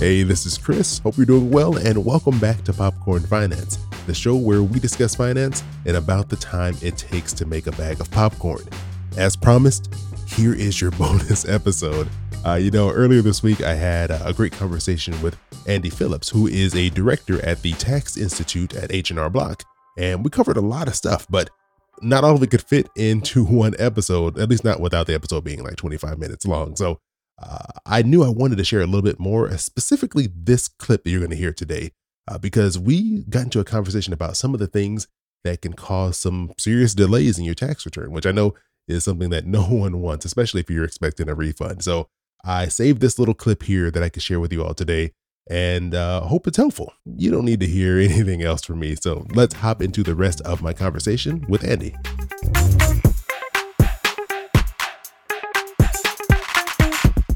this is Chris. Hope you're doing well, and welcome back to Popcorn Finance, the show where we discuss finance and about the time it takes to make a bag of popcorn. As promised, here is your bonus episode. Uh, you know, earlier this week, I had a great conversation with Andy Phillips, who is a director at the Tax Institute at H&R Block, and we covered a lot of stuff, but not all of it could fit into one episode, at least not without the episode being like 25 minutes long. So uh, I knew I wanted to share a little bit more, uh, specifically this clip that you're going to hear today, uh, because we got into a conversation about some of the things that can cause some serious delays in your tax return, which I know is something that no one wants, especially if you're expecting a refund. So I saved this little clip here that I could share with you all today and uh, hope it's helpful. You don't need to hear anything else from me. So let's hop into the rest of my conversation with Andy.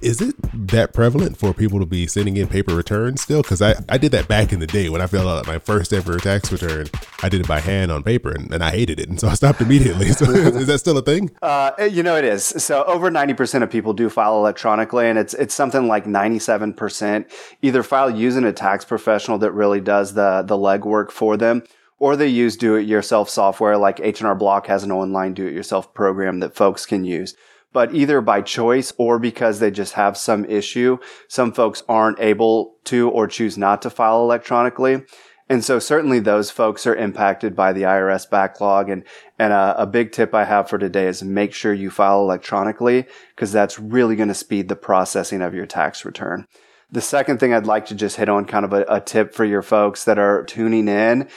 Is it that prevalent for people to be sending in paper returns still? Because I, I did that back in the day when I filled out my first ever tax return. I did it by hand on paper and, and I hated it. And so I stopped immediately. So is that still a thing? Uh, you know, it is. So over 90% of people do file electronically and it's, it's something like 97% either file using a tax professional that really does the, the legwork for them or they use do-it-yourself software like H&R Block has an online do-it-yourself program that folks can use but either by choice or because they just have some issue, some folks aren't able to or choose not to file electronically. And so certainly those folks are impacted by the IRS backlog. And, and a, a big tip I have for today is make sure you file electronically because that's really going to speed the processing of your tax return. The second thing I'd like to just hit on kind of a, a tip for your folks that are tuning in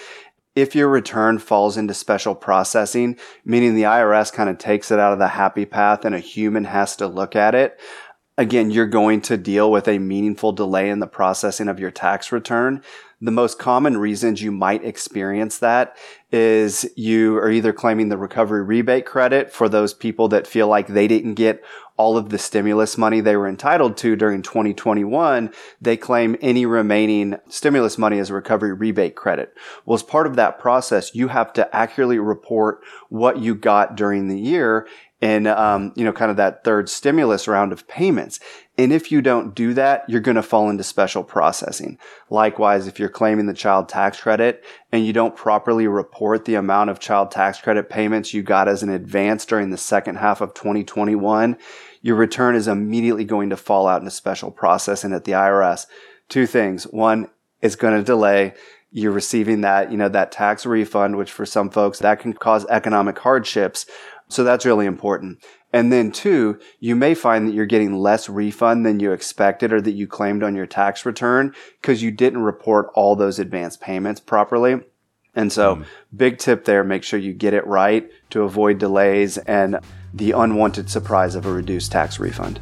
if your return falls into special processing, meaning the IRS kind of takes it out of the happy path and a human has to look at it, again, you're going to deal with a meaningful delay in the processing of your tax return. The most common reasons you might experience that is you are either claiming the recovery rebate credit for those people that feel like they didn't get all of the stimulus money they were entitled to during 2021, they claim any remaining stimulus money as a recovery rebate credit. Well, as part of that process, you have to accurately report what you got during the year in um, you know kind of that third stimulus round of payments. And if you don't do that, you're going to fall into special processing. Likewise, if you're claiming the child tax credit and you don't properly report the amount of child tax credit payments you got as an advance during the second half of 2021, your return is immediately going to fall out into special processing at the IRS. Two things. One, it's going to delay you're receiving that, you know, that tax refund, which for some folks that can cause economic hardships. So that's really important. And then two, you may find that you're getting less refund than you expected or that you claimed on your tax return because you didn't report all those advance payments properly. And so mm. big tip there, make sure you get it right to avoid delays and the unwanted surprise of a reduced tax refund.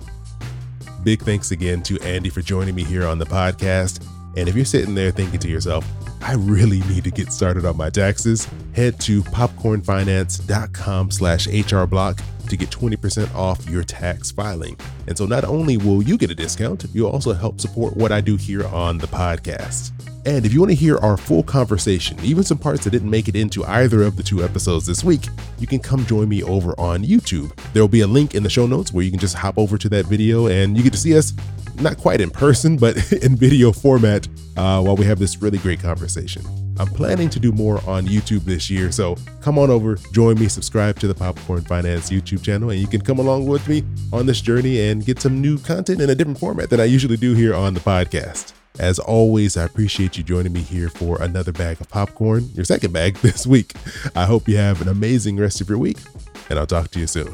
Big thanks again to Andy for joining me here on the podcast. And if you're sitting there thinking to yourself, I really need to get started on my taxes, head to popcornfinance.com slash hrblock to get 20% off your tax filing. And so not only will you get a discount, you'll also help support what I do here on the podcast. And if you want to hear our full conversation, even some parts that didn't make it into either of the two episodes this week, you can come join me over on YouTube. There will be a link in the show notes where you can just hop over to that video and you get to see us not quite in person, but in video format uh, while we have this really great conversation. I'm planning to do more on YouTube this year, so come on over, join me, subscribe to the Popcorn Finance YouTube channel, and you can come along with me on this journey and get some new content in a different format than I usually do here on the podcast. As always, I appreciate you joining me here for another bag of popcorn, your second bag this week. I hope you have an amazing rest of your week, and I'll talk to you soon.